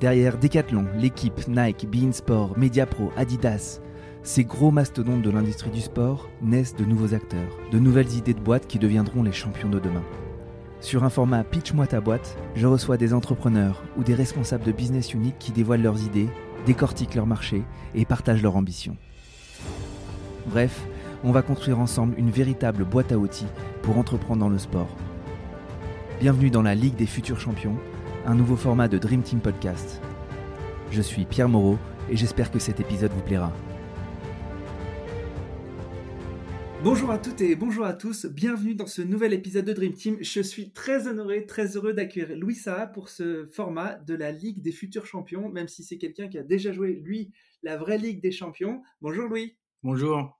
Derrière Decathlon, l'équipe, Nike, Beansport, Mediapro, Adidas, ces gros mastodontes de l'industrie du sport naissent de nouveaux acteurs, de nouvelles idées de boîtes qui deviendront les champions de demain. Sur un format Pitch-moi ta boîte, je reçois des entrepreneurs ou des responsables de business unit qui dévoilent leurs idées, décortiquent leur marché et partagent leurs ambitions. Bref, on va construire ensemble une véritable boîte à outils pour entreprendre dans le sport. Bienvenue dans la Ligue des futurs champions, un nouveau format de Dream Team Podcast. Je suis Pierre Moreau et j'espère que cet épisode vous plaira. Bonjour à toutes et bonjour à tous, bienvenue dans ce nouvel épisode de Dream Team. Je suis très honoré, très heureux d'accueillir Louis Saha pour ce format de la Ligue des futurs champions, même si c'est quelqu'un qui a déjà joué, lui, la vraie Ligue des champions. Bonjour Louis. Bonjour.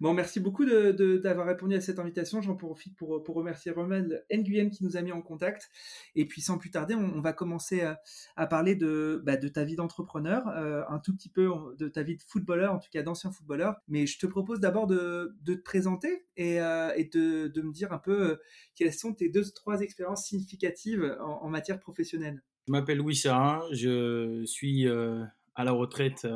Bon, merci beaucoup d'avoir répondu à cette invitation. J'en profite pour, pour remercier Romain Nguyen qui nous a mis en contact. Et puis, sans plus tarder, on, va commencer à, parler de, bah, de ta vie d'entrepreneur, euh, un tout petit peu de ta vie de footballeur, en tout cas d'ancien footballeur. Mais je te propose d'abord de, de, te présenter et, euh, et de, de, me dire un peu euh, quelles sont tes deux, trois expériences significatives en, matière professionnelle. Je m'appelle Louis Sarin, je suis à la retraite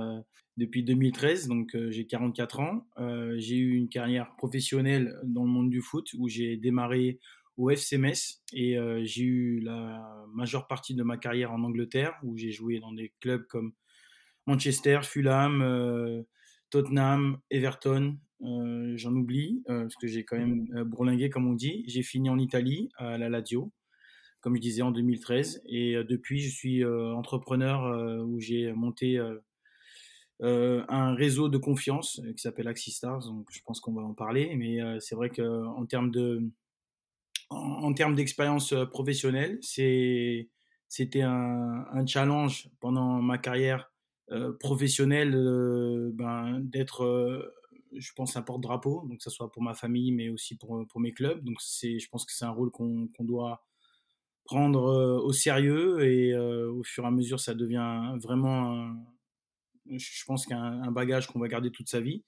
depuis 2013, donc euh, j'ai 44 ans. Euh, j'ai eu une carrière professionnelle dans le monde du foot où j'ai démarré au FC Metz et euh, j'ai eu la majeure partie de ma carrière en Angleterre où j'ai joué dans des clubs comme Manchester, Fulham, Tottenham, Everton. J'en oublie parce que j'ai quand même bourlingué comme on dit. J'ai fini en Italie à la Lazio comme je disais en 2013 et depuis je suis entrepreneur où j'ai monté euh, un réseau de confiance euh, qui s'appelle Axistars, donc je pense qu'on va en parler, mais euh, c'est vrai qu'en termes de en, termes d'expérience professionnelle, c'était un, challenge pendant ma carrière professionnelle ben, d'être je pense un porte-drapeau, donc que ce soit pour ma famille, mais aussi pour, pour mes clubs. Donc je pense que c'est un rôle qu'on, qu'on doit prendre au sérieux et au fur et à mesure, ça devient vraiment un, je pense qu'un bagage qu'on va garder toute sa vie.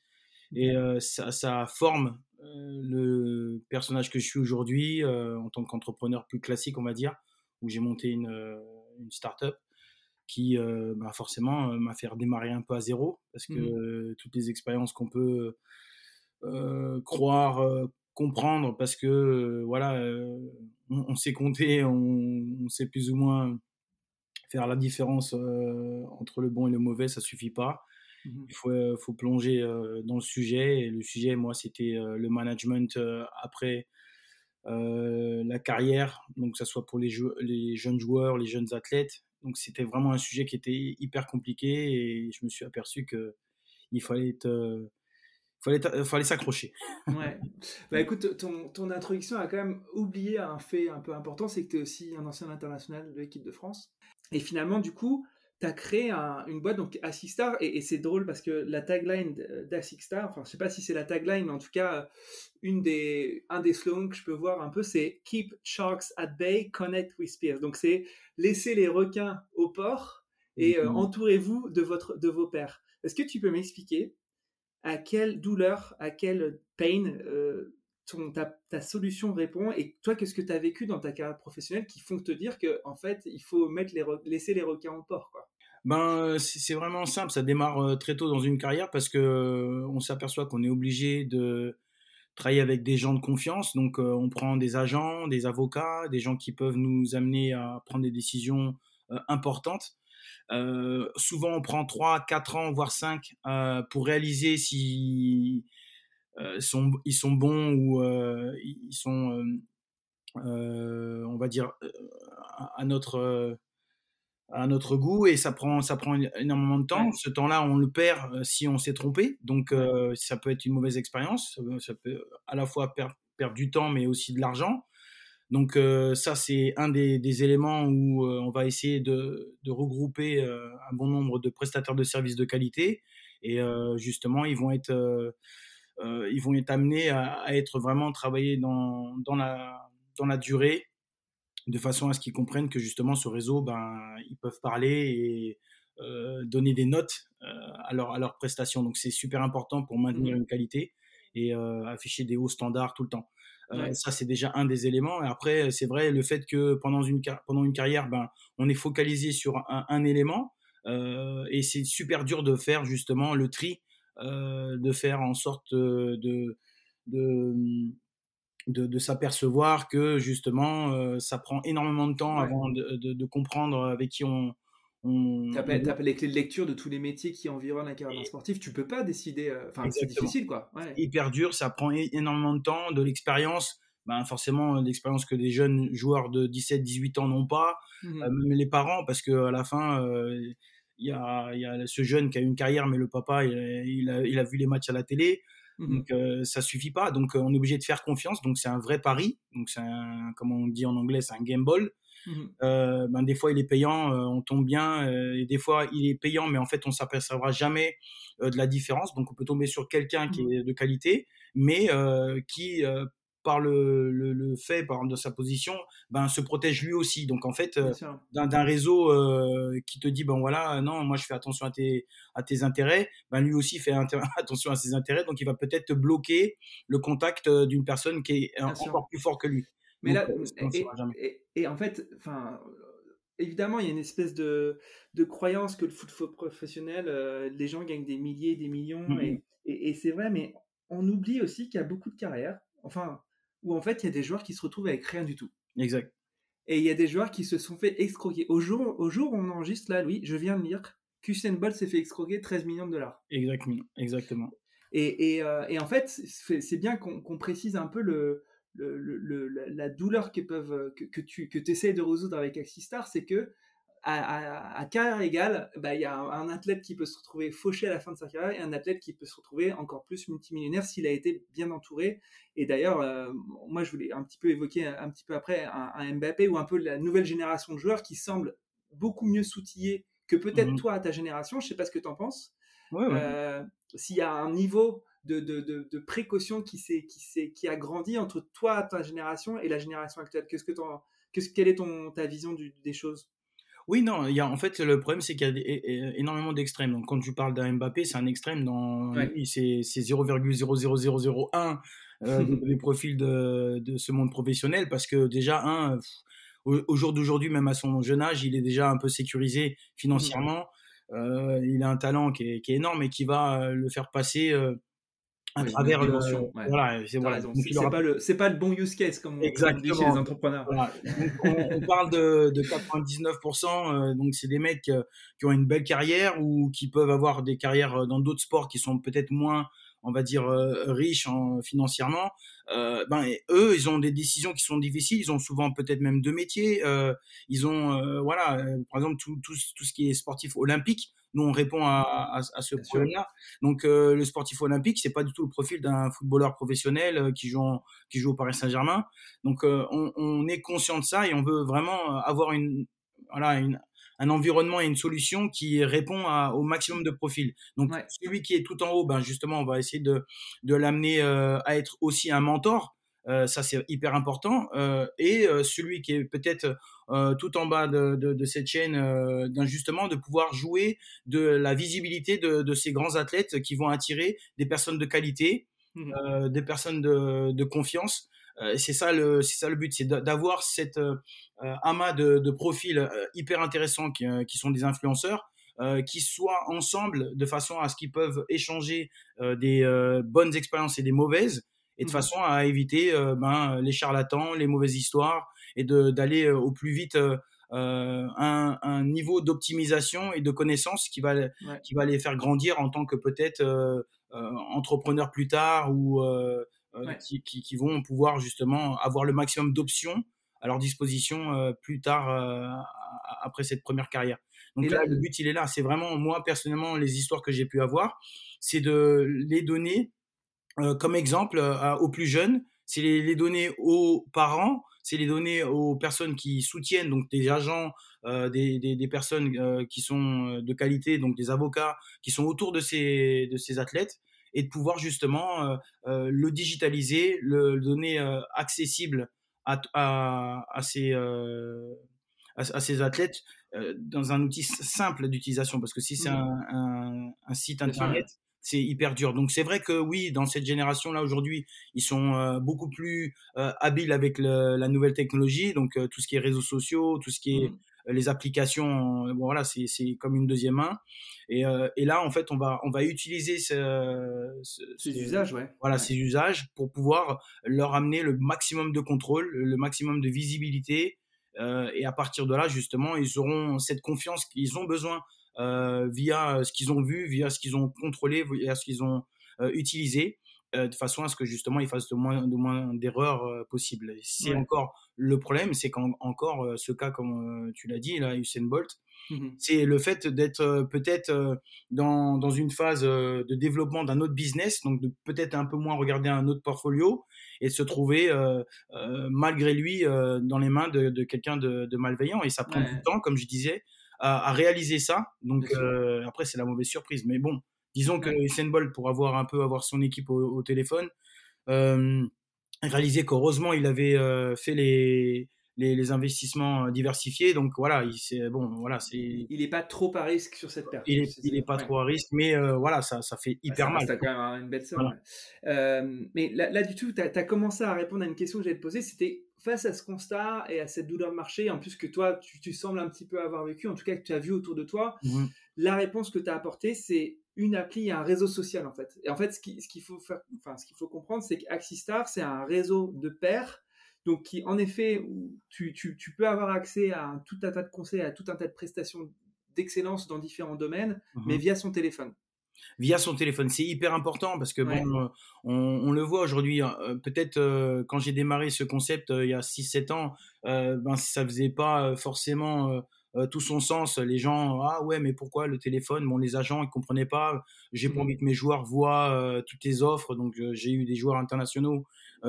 Et ça, ça, forme le personnage que je suis aujourd'hui en tant qu'entrepreneur plus classique, on va dire, où j'ai monté une, une start-up qui bah forcément m'a fait redémarrer un peu à zéro parce que mmh. toutes les expériences qu'on peut croire, comprendre, parce que voilà, on, sait compter, on, on, sait plus ou moins faire la différence euh, entre le bon et le mauvais, ça suffit pas. Mmh Il faut, euh, faut plonger euh, dans le sujet. Et le sujet, moi, c'était le management après la carrière, donc que ce soit pour les, les jeunes joueurs, les jeunes athlètes. Donc c'était vraiment un sujet qui était hyper compliqué et je me suis aperçu que il fallait être fallait, fallait s'accrocher. ouais. Bah écoute, ton, ton, introduction a quand même oublié un fait un peu important, c'est que tu es aussi un ancien international de l'équipe de France. Et finalement, du coup, tu as créé une boîte, donc Assistar, et, et c'est drôle parce que la tagline d'Assistar, enfin, je sais pas si c'est la tagline, mais en tout cas, une des, un des slogans que je peux voir un peu, c'est Keep Sharks at Bay, Connect with Spears. Donc, c'est laisser les requins au port et euh, mm-hmm. entourez-vous de, votre, de vos pères. Est-ce que tu peux m'expliquer à quelle douleur, à quelle pain euh, ton, ta, solution répond et toi, qu'est-ce que tu as vécu dans ta carrière professionnelle qui font te dire que en fait, il faut mettre les laisser les requins en port. Ben, c'est vraiment simple, ça démarre euh, très tôt dans une carrière parce que euh, on s'aperçoit qu'on est obligé de travailler avec des gens de confiance. Donc, on prend des agents, des avocats, des gens qui peuvent nous amener à prendre des décisions importantes. Euh, souvent, on prend 3, 4 ans, voire 5 euh, pour réaliser si euh, sont, ils sont bons ou ils sont, on va dire, à notre à notre goût et ça prend ça prend énormément de temps. Ce temps-là, on le perd si on s'est trompé. Donc ça peut être une mauvaise expérience. Ça peut à la fois perdre, perdre du temps, mais aussi de l'argent. Donc euh, ça, c'est un des, éléments où euh, on va essayer de, regrouper euh, un bon nombre de prestataires de services de qualité et justement, ils vont être, ils vont être amenés à, être vraiment travaillés dans, dans, la, dans la durée de façon à ce qu'ils comprennent que justement ce réseau, ben, ils peuvent parler et donner des notes à, leur, à leurs prestations. Donc c'est super important pour maintenir mmh. une qualité et afficher des hauts standards tout le temps. Ça, c'est déjà un des éléments. Et après, c'est vrai, le fait que pendant une, pendant une carrière, ben, on est focalisé sur un, élément. et c'est super dur de faire justement le tri, de faire en sorte de, de, de, s'apercevoir que justement, ça prend énormément de temps avant de, de, comprendre avec qui on, tu n'as pas, les clés de lecture de tous les métiers qui environnent la carrière d'un sportif. Tu peux pas décider. Euh, enfin, c'est difficile, quoi. Hyper dur, ça prend énormément de temps, de l'expérience. Ben, forcément, l'expérience que des jeunes joueurs de 17-18 ans n'ont pas. Mmh euh, même les parents, parce qu'à la fin, euh, il y, a, y, a, ce jeune qui a une carrière, mais le papa, il, a, il a, vu les matchs à la télé. Mmh donc ça suffit pas. Donc on est obligé de faire confiance. Donc c'est un vrai pari. Donc c'est comme on dit en anglais, c'est un game ball. Mmh euh, ben des fois il est payant, euh, on tombe bien, euh, et des fois il est payant, mais en fait on s'apercevra jamais de la différence. Donc on peut tomber sur quelqu'un qui mmh est de qualité, mais qui par le, le, fait par de sa position, ben se protège lui aussi. Donc en fait, d'un réseau qui te dit ben voilà, non, moi je fais attention à tes à tes intérêts, ben lui aussi fait attention à ses intérêts, donc il va peut-être bloquer le contact d'une personne qui est encore plus fort que lui. Mais là, et, en fait, enfin, évidemment, il y a une espèce de, de croyance que le football professionnel, euh, les gens gagnent des milliers, des millions, mmh et, et, c'est vrai, mais on oublie aussi qu'il y a beaucoup de carrières, enfin, où en fait, il y a des joueurs qui se retrouvent avec rien du tout. Exact. Et il y a des joueurs qui se sont fait escroquer. Au jour, au jour où on enregistre là, oui, je viens de lire, qu'Usain Bolt s'est fait escroquer 13 millions de dollars. Exactement. Exactement. Et, et, euh, et en fait, c'est bien qu'on précise un peu le, le, la douleur que, peuvent, que, tu que essaies de résoudre avec Axistar, c'est que à, carrière égale, bah, il y a un, athlète qui peut se retrouver fauché à la fin de sa carrière et un athlète qui peut se retrouver encore plus multimillionnaire s'il a été bien entouré. Et d'ailleurs, euh, moi je voulais un petit peu évoquer un, petit peu après un, Mbappé ou un peu la nouvelle génération de joueurs qui semble beaucoup mieux s'outillés que peut-être mmh toi à ta génération. Je sais pas ce que tu en penses. Euh, s'il y a un niveau de, de, de, précaution qui, qui, qui a grandi entre toi, ta génération, et la génération actuelle Qu'est-ce que qu'est-ce, Quelle est ton, ta vision des choses? Oui, non, il y a, en fait, le problème, c'est qu'il y a énormément d'extrêmes. Donc, quand tu parles d'un Mbappé, c'est un extrême dans. c'est, c'est 0,00001 euh, des profils de, de, ce monde professionnel parce que, déjà, un, au, jour d'aujourd'hui, même à son jeune âge, il est déjà un peu sécurisé financièrement. Euh, il a un talent qui est, qui est, énorme et qui va le faire passer. Euh, à travers le. Voilà, c'est voilà. pas, le, pas le bon use case, comme on, dit chez les entrepreneurs. on, parle de, de 99%, euh, donc c'est des mecs euh, qui ont une belle carrière ou qui peuvent avoir des carrières euh, dans d'autres sports qui sont peut-être moins on va dire riches en, financièrement, euh, ben eux ils ont des décisions qui sont difficiles, ils ont souvent peut-être même deux métiers, euh, ils ont voilà par exemple tout, tout, tout ce qui est sportif olympique, nous, on répond à, à, ce problème-là. Donc, euh, le sportif olympique, c'est pas du tout le profil d'un footballeur professionnel euh, qui joue qui joue au Paris Saint-Germain. Donc, euh, on, on, est conscient de ça et on veut vraiment avoir une voilà une, un environnement et une solution qui répond à, au maximum de profils. Donc, celui qui est tout en haut, ben justement, on va essayer de, de l'amener à être aussi un mentor. Euh, ça, c'est hyper important. Euh, et euh, celui qui est peut-être tout en bas de, de, de cette chaîne, justement, de pouvoir jouer de la visibilité de, de, ces grands athlètes qui vont attirer des personnes de qualité, mmh des personnes de, de confiance. c'est ça le, c'est ça le but, c'est d'avoir cette amas de, de profils hyper intéressants qui, qui sont des influenceurs. Euh, qui soient ensemble de façon à ce qu'ils peuvent échanger euh, des euh, bonnes expériences et des mauvaises et de mmh façon à éviter euh, ben, les charlatans, les mauvaises histoires et d'aller euh, au plus vite euh, un, un, niveau d'optimisation et de connaissance qui va, qui va les faire grandir en tant que peut-être euh, entrepreneurs plus tard ou qui, qui, qui, vont pouvoir justement avoir le maximum d'options à leur disposition plus tard après cette première carrière. Donc là, le but, il est là. C'est vraiment, moi, personnellement, les histoires que j'ai pu avoir, c'est de les donner euh, comme exemple euh, aux plus jeunes, c'est les, les, donner aux parents, c'est les donner aux personnes qui soutiennent, donc des agents, euh, des, des, des, personnes euh, qui sont de qualité, donc des avocats qui sont autour de ces, de ces athlètes, et de pouvoir justement le digitaliser, le, le donner accessible à, à, à ces, à, à, ces athlètes dans un outil simple d'utilisation, parce que si c'est mmh. un, un, un, site internet, c'est hyper dur. Donc c'est vrai que oui, dans cette génération-là aujourd'hui, ils sont euh, beaucoup plus euh, habiles avec la nouvelle technologie, donc euh, tout ce qui est réseaux sociaux, tout ce qui est mmh. les applications, bon, voilà, c'est comme une deuxième main. Et, et, là, en fait, on va on va utiliser ce, ces usages, ouais. Voilà, ces usages pour pouvoir leur amener le maximum de contrôle, le maximum de visibilité. et à partir de là, justement, ils auront cette confiance qu'ils ont besoin via ce qu'ils ont vu, via ce qu'ils ont contrôlé, via ce qu'ils ont euh, utilisé, euh, de façon à ce que justement ils fassent de moins, de moins d'erreurs possibles. C'est encore le problème, c'est qu'encore ce cas, comme tu l'as dit, là, Usain Bolt, mmh c'est le fait d'être peut-être dans, dans, une phase de développement d'un autre business, donc de peut-être un peu moins regarder un autre portfolio et de se trouver malgré lui dans les mains de, quelqu'un de, malveillant. Et ça prend du temps, comme je disais, à, réaliser ça. Donc euh, après, c'est la mauvaise surprise. Mais bon, disons que Usain Bolt, pour avoir un peu avoir son équipe au, téléphone, euh, réalisé qu'heureusement, il avait euh, fait les, les, investissements diversifiés. Donc voilà, il bon, voilà, c'est. Il n'est pas trop à risque sur cette perte. Il n'est pas trop à risque, mais voilà, ça, ça fait hyper mal. Ça quand même une belle somme. mais là, là, du tout, tu as, commencé à répondre à une question que j'allais te poser. C'était face à ce constat et à cette douleur de marché, en plus que toi, tu, sembles un petit peu avoir vécu, en tout cas que tu as vu autour de toi, mmh la réponse que tu as apportée, c'est une appli et un réseau social, en fait. Et en fait, ce qu'il faut, faire, enfin, ce qu'il faut comprendre, c'est qu'Axistar, c'est un réseau de pairs, donc qui, en effet, tu, tu, tu, peux avoir accès à tout un tas de conseils, à tout un tas de prestations d'excellence dans différents domaines, mmh mais via son téléphone via son téléphone. C'est hyper important parce que bon, euh, on, le voit aujourd'hui. Hein, euh, peut-être euh, quand j'ai démarré ce concept il y a 6-7 ans, ben ça faisait pas forcément tout son sens. Les gens, ah ouais, mais pourquoi le téléphone? Bon, les agents ils comprenaient pas. J'ai pas mmh. envie que mes joueurs voient toutes les offres. Donc j'ai eu des joueurs internationaux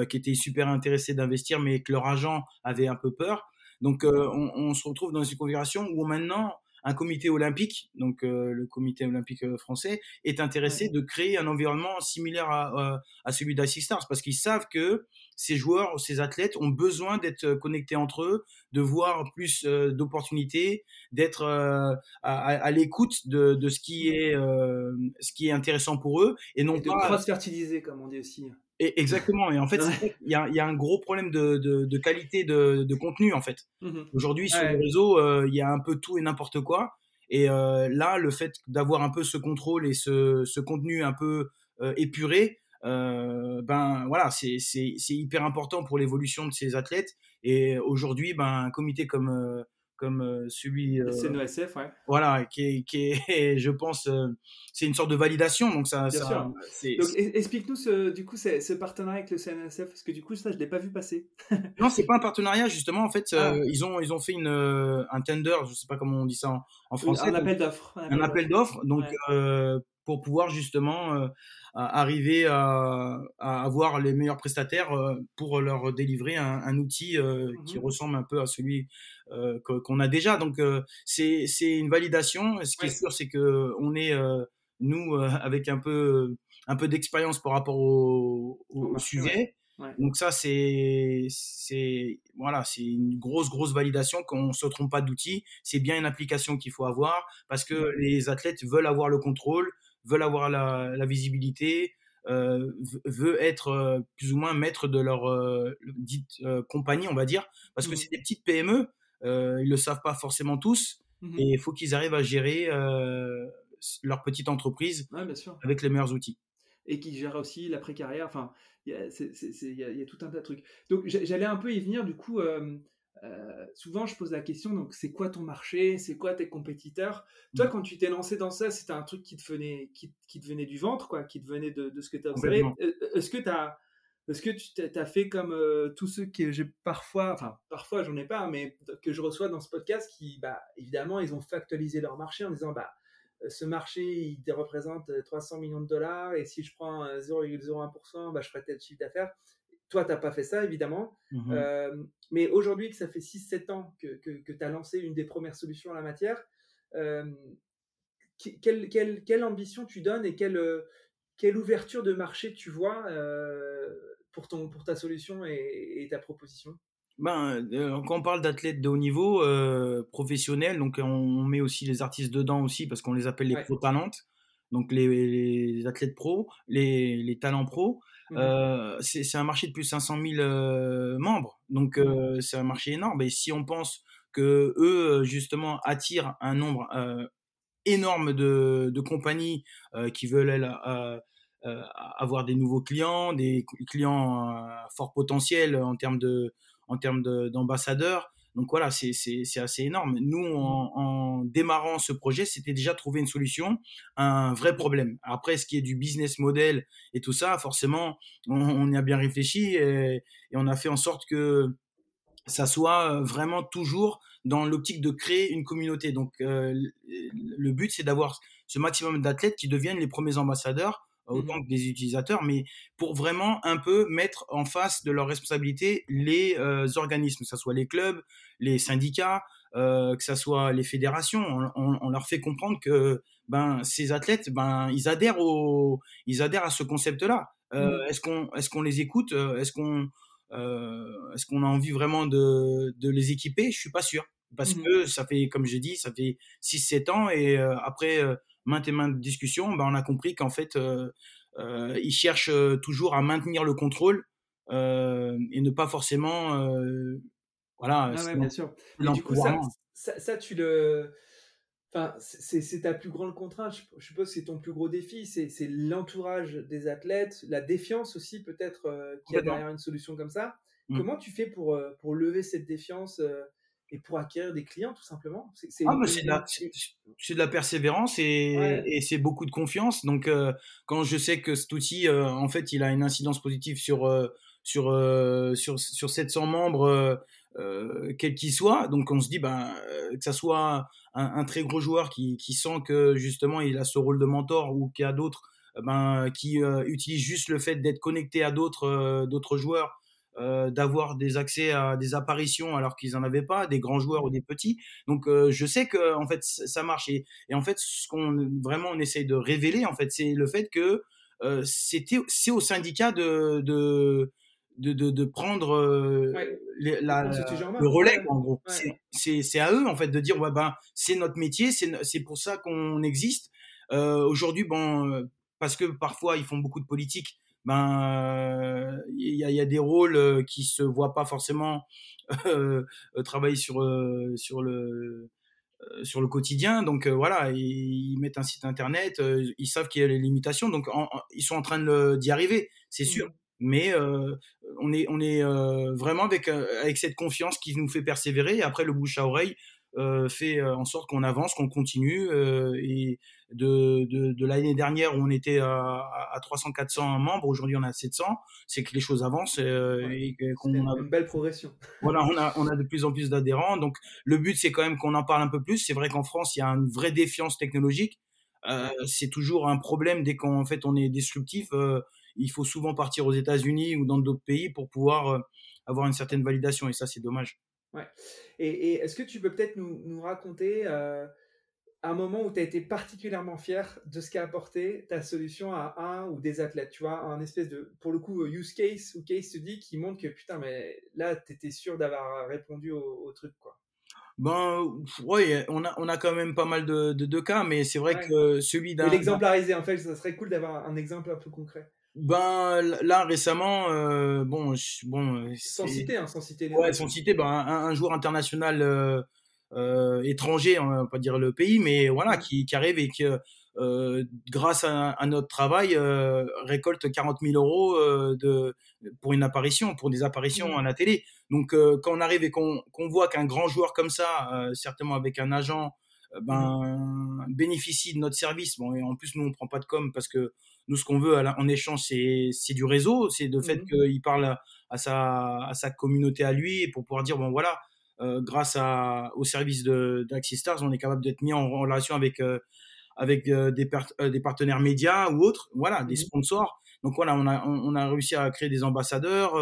qui étaient super intéressés d'investir, mais que leur agent avait un peu peur. Donc on, on, se retrouve dans une configuration où maintenant un comité olympique, donc euh, le comité olympique euh, français, est intéressé de créer un environnement similaire à, à celui d'Assistars parce qu'ils savent que ces joueurs, ces athlètes ont besoin d'être connectés entre eux, de voir plus euh, d'opportunités, d'être à, l'écoute de, de, ce qui est ce qui est intéressant pour eux et non de pas cross-fertiliser comme on dit aussi. Et exactement. Et en fait, il y, a, y, a, un gros problème de, de, de qualité de, de, contenu, en fait. Mmh Aujourd'hui, sur les réseaux, euh, il y a un peu tout et n'importe quoi. Et euh, là, le fait d'avoir un peu ce contrôle et ce, ce contenu un peu euh, épuré, euh, ben voilà, c'est hyper important pour l'évolution de ces athlètes. Et aujourd'hui, ben, un comité comme comme euh, celui. Euh, CNOSF, ouais. Voilà, qui est, qui est je pense, euh, c'est une sorte de validation. Donc, ça. Bien sûr. Donc, explique-nous du coup ce, partenariat avec le CNOSF, parce que du coup, ça, je ne l'ai pas vu passer. non, c'est pas un partenariat, justement. En fait, ah. ils, ont, ils ont fait une, un tender, je ne sais pas comment on dit ça en, français. Un appel d'offres. Un, appel d'offres. Donc, pour pouvoir justement arriver à, avoir les meilleurs prestataires pour leur délivrer un, outil qui mmh ressemble un peu à celui qu'on a déjà. Donc c'est une validation. Ce qui est sûr, c'est que on est nous avec un peu un peu d'expérience par rapport au, sujet. Donc ça c'est c'est voilà c'est une grosse grosse validation qu'on se trompe pas d'outil. C'est bien une application qu'il faut avoir parce que les athlètes veulent avoir le contrôle, veulent avoir la, visibilité, euh, veut être euh, plus ou moins maître de leur euh, dite compagnie, on va dire, parce que mmh. c'est des petites PME, ils le savent pas forcément tous, mmh et il faut qu'ils arrivent à gérer leur petite entreprise avec les meilleurs outils. Et qui gèrent aussi la précarrière, enfin, il y, a tout un tas de trucs. Donc j'allais un peu y venir, du coup, euh, souvent, je pose la question, donc c'est quoi ton marché, c'est quoi tes compétiteurs? Toi, mm. quand tu t'es lancé dans ça, c'était un truc qui te venait, qui, qui, te venait du ventre, quoi, qui te venait de, de ce que tu as observé. Euh, euh, est-ce que tu as, est-ce que tu as fait comme tous ceux que j'ai parfois, enfin parfois j'en ai pas, mais que je reçois dans ce podcast, qui, bah, évidemment, ils ont factualisé leur marché en disant, bah, ce marché, il représente 300 millions de dollars, et si je prends 0,01%, bah, je ferai tel chiffre d'affaires. Toi, tu n'as pas fait ça, évidemment. Mmh euh, mais aujourd'hui, que ça fait 6-7 ans que, que, tu as lancé une des premières solutions en la matière, euh, quelle, quelle, quelle, ambition tu donnes et quelle, quelle ouverture de marché tu vois euh, pour, ton, pour ta solution et, ta proposition? Ben, quand on parle d'athlètes de haut niveau professionnels, donc on, met aussi les artistes dedans aussi parce qu'on les appelle les pro-talentes. donc les, athlètes pro, les, les talents pro, mmh. c'est un marché de plus de 500 000 membres. Donc mmh. c'est un marché énorme. Et si on pense que eux justement attirent un nombre énorme de, de compagnies qui veulent avoir des nouveaux clients, des clients fort potentiels en termes de en termes d'ambassadeurs. Donc voilà, c'est assez énorme. Nous, mmh. en, démarrant ce projet, c'était déjà trouver une solution, un vrai problème. Après, ce qui est du business model et tout ça, forcément, on, y a bien réfléchi et, on a fait en sorte que ça soit vraiment toujours dans l'optique de créer une communauté. Donc, euh, le but, c'est d'avoir ce maximum d'athlètes qui deviennent les premiers ambassadeurs autant mmh que des utilisateurs, mais pour vraiment un peu mettre en face de leurs responsabilités les euh, organismes, que ce soit les clubs, les syndicats, euh, que ce soit les fédérations. On, leur fait comprendre que ben, ces athlètes, ben, ils, adhèrent au, ils adhèrent à ce concept-là. Euh, mmh. Est-ce qu'on est qu'on les écoute Est-ce qu'on est qu'on a envie vraiment de, de les équiper? Je suis pas sûr. Parce mmh que ça fait, comme j'ai dit, ça fait 6-7 ans et après maintes et maintes discussions, ben, on a compris qu'en fait, euh, euh, ils cherchent euh, toujours à maintenir le contrôle et ne pas forcément. voilà. Ah bien sûr. Et du coup, ça, ça, tu le. Enfin, c'est ta plus grande contrainte. Je, suppose que c'est ton plus gros défi. C'est l'entourage des athlètes, la défiance aussi, peut-être, qui qu'il y a derrière une solution comme ça. Mmh. Comment tu fais pour, pour lever cette défiance et pour acquérir des clients tout simplement. C'est ah, de, de, la persévérance et, et c'est beaucoup de confiance. Donc euh, quand je sais que cet outil, euh, en fait, il a une incidence positive sur, euh, sur, sur, sur 700 membres, quel qu'il soit, donc on se dit ben, que ça soit un, très gros joueur qui, qui, sent que justement il a ce rôle de mentor ou qu'il y a d'autres ben, qui utilisent juste le fait d'être connecté à d'autres d'autres joueurs euh, d'avoir des accès à des apparitions alors qu'ils en avaient pas, des grands joueurs ou des petits. Donc euh, je sais que en fait ça marche et, en fait ce qu'on vraiment on essaye de révéler en fait c'est le fait que euh, c'était c'est au syndicat de de de, de, prendre la, le relais en gros. C'est à eux en fait de dire ouais ben c'est notre métier, c'est pour ça qu'on existe. Aujourd'hui bon parce que parfois ils font beaucoup de politique ben il y, y, a des rôles qui se voient pas forcément euh, travailler sur sur le sur le quotidien. Donc voilà, ils, mettent un site internet, ils savent qu'il y a les limitations, donc ils sont en train d'y arriver, c'est sûr. Mmh. Mais on est on est vraiment avec avec cette confiance qui nous fait persévérer. Et après le bouche à oreille fait en sorte qu'on avance, qu'on continue et de, de, de l'année dernière où on était à, à 300-400 membres, aujourd'hui on a 700, c'est que les choses avancent euh, et qu'on a une belle progression. Voilà, on a, on a de plus en plus d'adhérents. Donc le but c'est quand même qu'on en parle un peu plus. C'est vrai qu'en France il y a une vraie défiance technologique. Euh, c'est toujours un problème dès qu'en fait on est disruptif. Euh, il faut souvent partir aux États-Unis ou dans d'autres pays pour pouvoir euh, avoir une certaine validation et ça c'est dommage. Ouais. Et, et est-ce que tu peux peut-être nous, nous raconter euh, un moment où tu as été particulièrement fier de ce qu'a apporté ta solution à un ou des athlètes, tu vois, un espèce de, pour le coup, use case ou case study qui montre que putain, mais là, tu étais sûr d'avoir répondu au, truc, quoi. Ben, oui, on a, on a quand même pas mal de, de, cas, mais c'est vrai que celui d'un. L'exemplariser, en fait, ça serait cool d'avoir un exemple un peu concret. Ben là récemment, euh, bon, bon. Sans citer, hein, sans citer. ouais, sans citer, ben un, un joueur international euh, euh, étrangers, on va pas dire le pays, mais voilà, qui, qui arrive et qui, euh, grâce à, notre travail, euh, récolte 40 000 euros euh, de, pour une apparition, pour des apparitions mmh. à la télé. Donc, euh, quand on arrive et qu'on voit qu'un grand joueur comme ça, certainement avec un agent, ben, mmh. bénéficie de notre service. Bon, et en plus, nous, on prend pas de com parce que nous, ce qu'on veut en échange, c'est du réseau, c'est le fait mmh. qu'il parle à sa, à sa communauté à lui pour pouvoir dire, bon, voilà, euh, grâce à, au service d'Axis Stars, on est capable d'être mis en, relation avec, euh, avec euh, des, des partenaires médias ou autres, voilà, des mmh sponsors. Donc voilà, on a, on, a réussi à créer des ambassadeurs.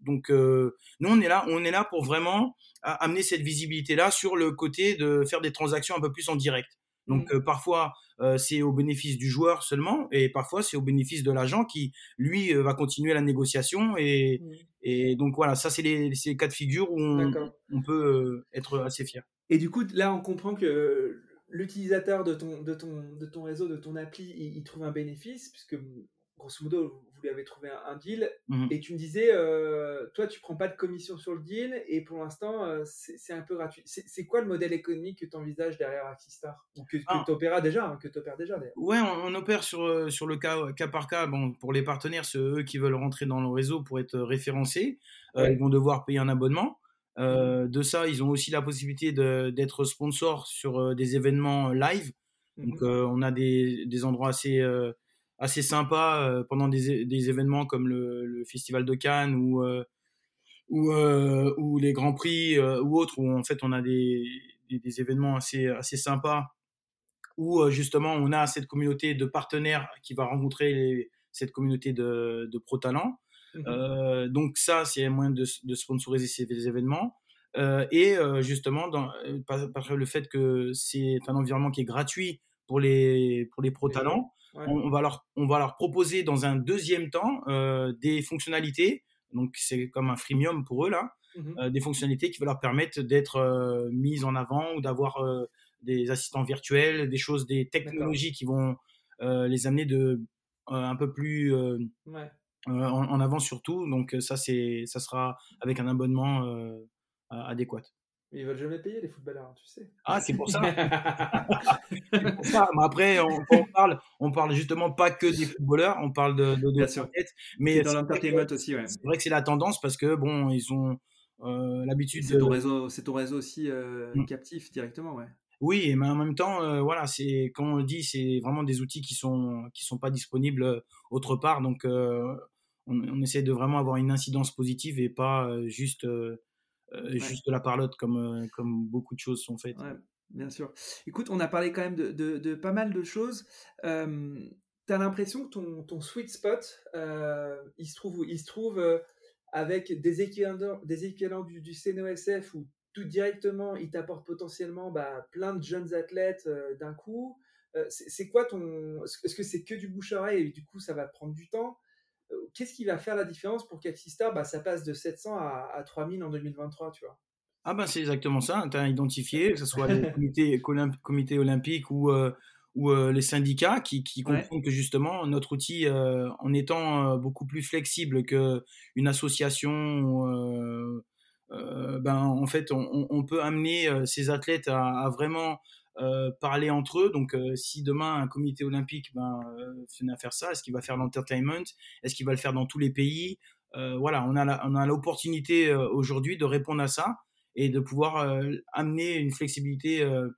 donc nous, on est là, on est là pour vraiment amener cette visibilité-là sur le côté de faire des transactions un peu plus en direct. Donc mmh. parfois, c'est au bénéfice du joueur seulement, et parfois c'est au bénéfice de l'agent qui, lui, va continuer la négociation. Et, mmh. et donc voilà, ça c'est les, les, cas de figure où on, on peut être assez fier. Et du coup, là, on comprend que l'utilisateur de ton, de, ton, de ton réseau, de ton appli, il, il trouve un bénéfice, puisque grosso modo, vous lui avez trouvé un, deal. Mhm. Et tu me disais, euh, toi, tu prends pas de commission sur le deal, et pour l'instant, euh, c'est un peu gratuit. C'est quoi le modèle économique que tu envisages derrière Axistar? Ou que, Ah. tu opéras déjà, hein, que tu opères déjà Ouais, on, on opère sur, euh, sur le cas, cas par cas. Bon, pour les partenaires, ceux eux qui veulent rentrer dans le réseau pour être référencés, euh, ils vont devoir payer un abonnement. Euh, de ça, ils ont aussi la possibilité d'être sponsors sur des événements live. Donc, Mhm. euh, on a des, des endroits assez, assez sympas euh, pendant des, événements comme le, le Festival de Cannes ou, euh, ou, euh, ou les Grands Prix ou autres, où en fait on a des, des, des événements assez, assez sympas où justement on a cette communauté de partenaires qui va rencontrer les- cette communauté de, de pro talents. Euh, donc ça, c'est un moyen de, de sponsoriser ces événements. Euh, et euh, justement, dans, par, par le fait que c'est un environnement qui est gratuit pour les, pour les pro talents, Ouais. on, on va leur, on va leur proposer dans un deuxième temps euh, des fonctionnalités. Donc c'est comme un freemium pour eux là, Mhm. euh, des fonctionnalités qui vont leur permettre d'être euh, mises en avant ou d'avoir des assistants virtuels, des choses, des technologies qui vont les amener de un peu plus Ouais. en, en avant surtout. Donc ça c'est ça sera avec un abonnement adéquat. Mais ils veulent jamais payer les footballeurs, tu sais. Ah c'est pour ça. C'est pour ça. Mais après on, quand on parle on parle justement pas que des footballeurs, on parle de, de, de Mais dans l'entertainment aussi, ouais. c'est vrai que c'est la tendance parce que bon ils ont euh, l'habitude C'est de ton réseau, c'est ton réseau aussi euh, Mm. captif directement, ouais. Oui, mais en même temps, euh, voilà, c'est comme on le dit, c'est vraiment des outils qui sont qui sont pas disponibles autre part. Donc, euh, on, on essaie de vraiment avoir une incidence positive et pas euh, juste euh, euh, juste de la parlotte comme euh, comme beaucoup de choses sont faites. Ouais, bien sûr. Écoute, on a parlé quand même de, de- de pas mal de choses. Euh, tu as l'impression que ton, ton sweet spot, euh, il se trouve où? Il se trouve euh, avec des équivalents, des équivalents du, du CNOSF où tout directement, il t'apporte potentiellement bah, plein de jeunes athlètes d'un coup. C'est quoi ton... Est-ce que c'est que du bouche-oreille et du coup, ça va prendre du temps? Qu'est-ce qui va faire la différence pour qu'Axistar, bah, ça passe de 700 à, à 3000 en 2023, tu vois Ah ben c'est exactement ça. Tu as identifié, que ce soit les comités, comités olympiques ou, euh, ou euh, les syndicats qui, qui Ouais. comprennent que justement notre outil, euh, en étant euh, beaucoup plus flexible qu'une association, euh, euh, ben en fait on, peut amener euh, ces athlètes à, à vraiment euh, parler entre eux. Donc euh, si demain un comité olympique ben, euh, venait à faire ça, est-ce qu'il va faire l'entertainment? Est-ce qu'il va le faire dans tous les pays? Euh, Voilà, on a l'opportunité euh, aujourd'hui de répondre à ça et de pouvoir euh, amener une flexibilité euh,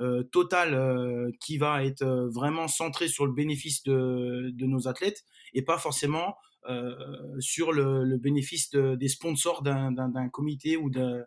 euh, totale euh, qui va être euh, vraiment centrée sur le bénéfice de, de nos athlètes et pas forcément euh, sur le, le bénéfice de- des sponsors d'un d'un- d'un comité ou de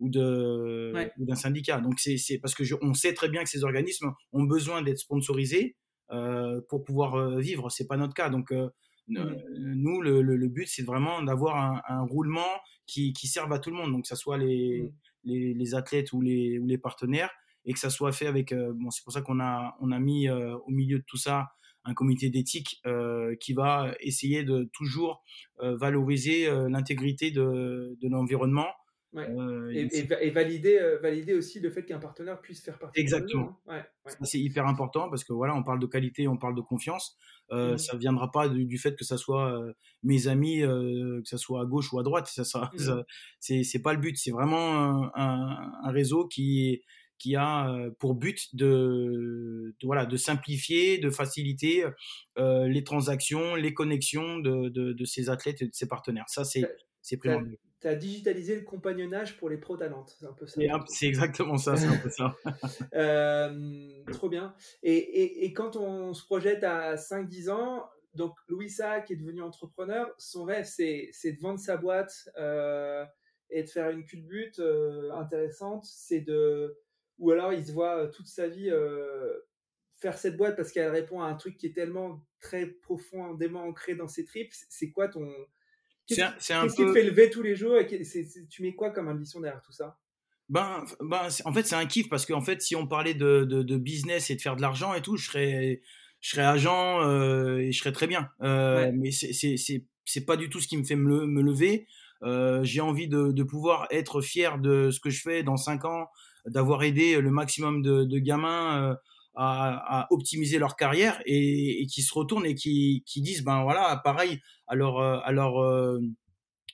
ou de Ouais. ou d'un syndicat. Donc c'est c'est parce que je, on sait très bien que ces organismes ont besoin d'être sponsorisés euh, pour pouvoir euh, vivre. C'est pas notre cas. Donc euh, euh, nous, le, le- le but, c'est vraiment d'avoir un, un roulement qui, qui serve à tout le monde, donc que ce soit les, Mhm. les, les athlètes ou les, ou les partenaires, et que ça soit fait avec. euh, bon, c'est pour ça qu'on a, on a mis euh, au milieu de tout ça un comité d'éthique euh, qui va essayer de toujours euh, valoriser euh, l'intégrité de, de l'environnement. Ouais. Euh, Et, et et va- et valider, euh, valider aussi le fait qu'un partenaire puisse faire partie Exactement. réseau, hein. Ouais, ouais. C'est hyper important parce que voilà, on parle de qualité, on parle de confiance. Euh, Mhm. Ça viendra pas du, du fait que ça soit euh, mes amis, que ça soit à gauche ou à droite. Ça, ça, Mhm. ça- c'est pas le but. C'est vraiment un, un- un réseau qui qui a pour but de, de voilà de simplifier, de faciliter les transactions, les connexions de, de, de ces athlètes et de ces partenaires. Ça, c'est C'est Tu as, digitalisé le compagnonnage pour les pro talentes. C'est un peu ça. C'est exactement ça. C'est un peu ça. Euh, trop bien. Et, et, et quand on se projette à 5-10 ans, donc Louis Sac est devenu entrepreneur, son rêve c'est c'est de vendre sa boîte euh, et de faire une culbute euh, intéressante. C'est de ou alors il se voit euh, toute sa vie faire cette boîte parce qu'elle répond à un truc qui est tellement très profondément ancré dans ses tripes. C'est quoi ton Qu'est-ce C'est un- qui, peu- te fait lever tous les jours et tu mets quoi comme ambition derrière tout ça? Ben, ben en fait, c'est un kiff parce qu'en fait, si on parlait de, de, de business et de faire de l'argent et tout, je serais, je serais agent euh, et je serais très bien. Euh, Ouais. Mais c'est, pas du tout ce qui me fait me, le- me lever. Euh, j'ai envie de, de pouvoir être fier de ce que je fais dans cinq ans, d'avoir aidé le maximum de, de gamins à, à, optimiser leur carrière et, et, qui se retournent et qui, qui disent ben voilà pareil à leur, à leur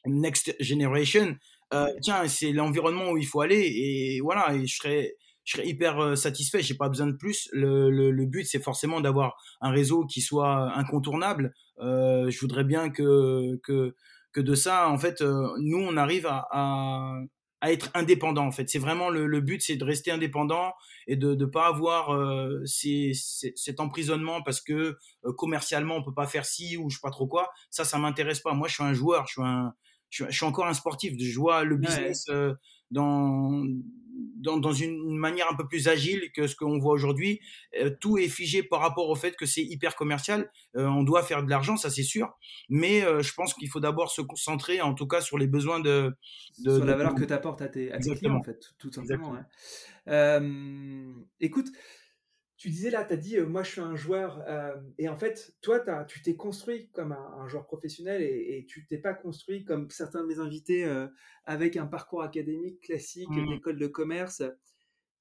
next generation euh, tiens c'est l'environnement où il faut aller et voilà et je serais je serais hyper satisfait. J'ai pas besoin de plus. Le, le, le but c'est forcément d'avoir un réseau qui soit incontournable. Euh, je voudrais bien que que que de ça en fait nous on arrive à, à à être indépendant en fait. C'est vraiment le, le but, c'est de rester indépendant et de ne pas avoir euh, ces, ces, cet emprisonnement parce que euh, commercialement on peut pas faire ci ou je sais pas trop quoi. Ça, ça m'intéresse pas. Moi, je suis un joueur, je suis un, je, je suis encore un sportif. Je vois le business ouais. euh, dans dans, dans, une manière un peu plus agile que ce qu'on voit aujourd'hui. Euh, tout est figé par rapport au fait que c'est hyper commercial. Euh, on doit faire de l'argent, ça c'est sûr. Mais euh, je pense qu'il faut d'abord se concentrer, en tout cas, sur les besoins de... de sur la de... valeur que tu apportes à tes, à tes clients, en fait, tout simplement. Écoute, tu disais là, tu as dit, euh, moi je suis un joueur, euh, et en fait, toi, as, tu t'es construit comme un, un, joueur professionnel et, et tu t'es pas construit comme certains de mes invités euh, avec un parcours académique classique mmh. d'école de commerce.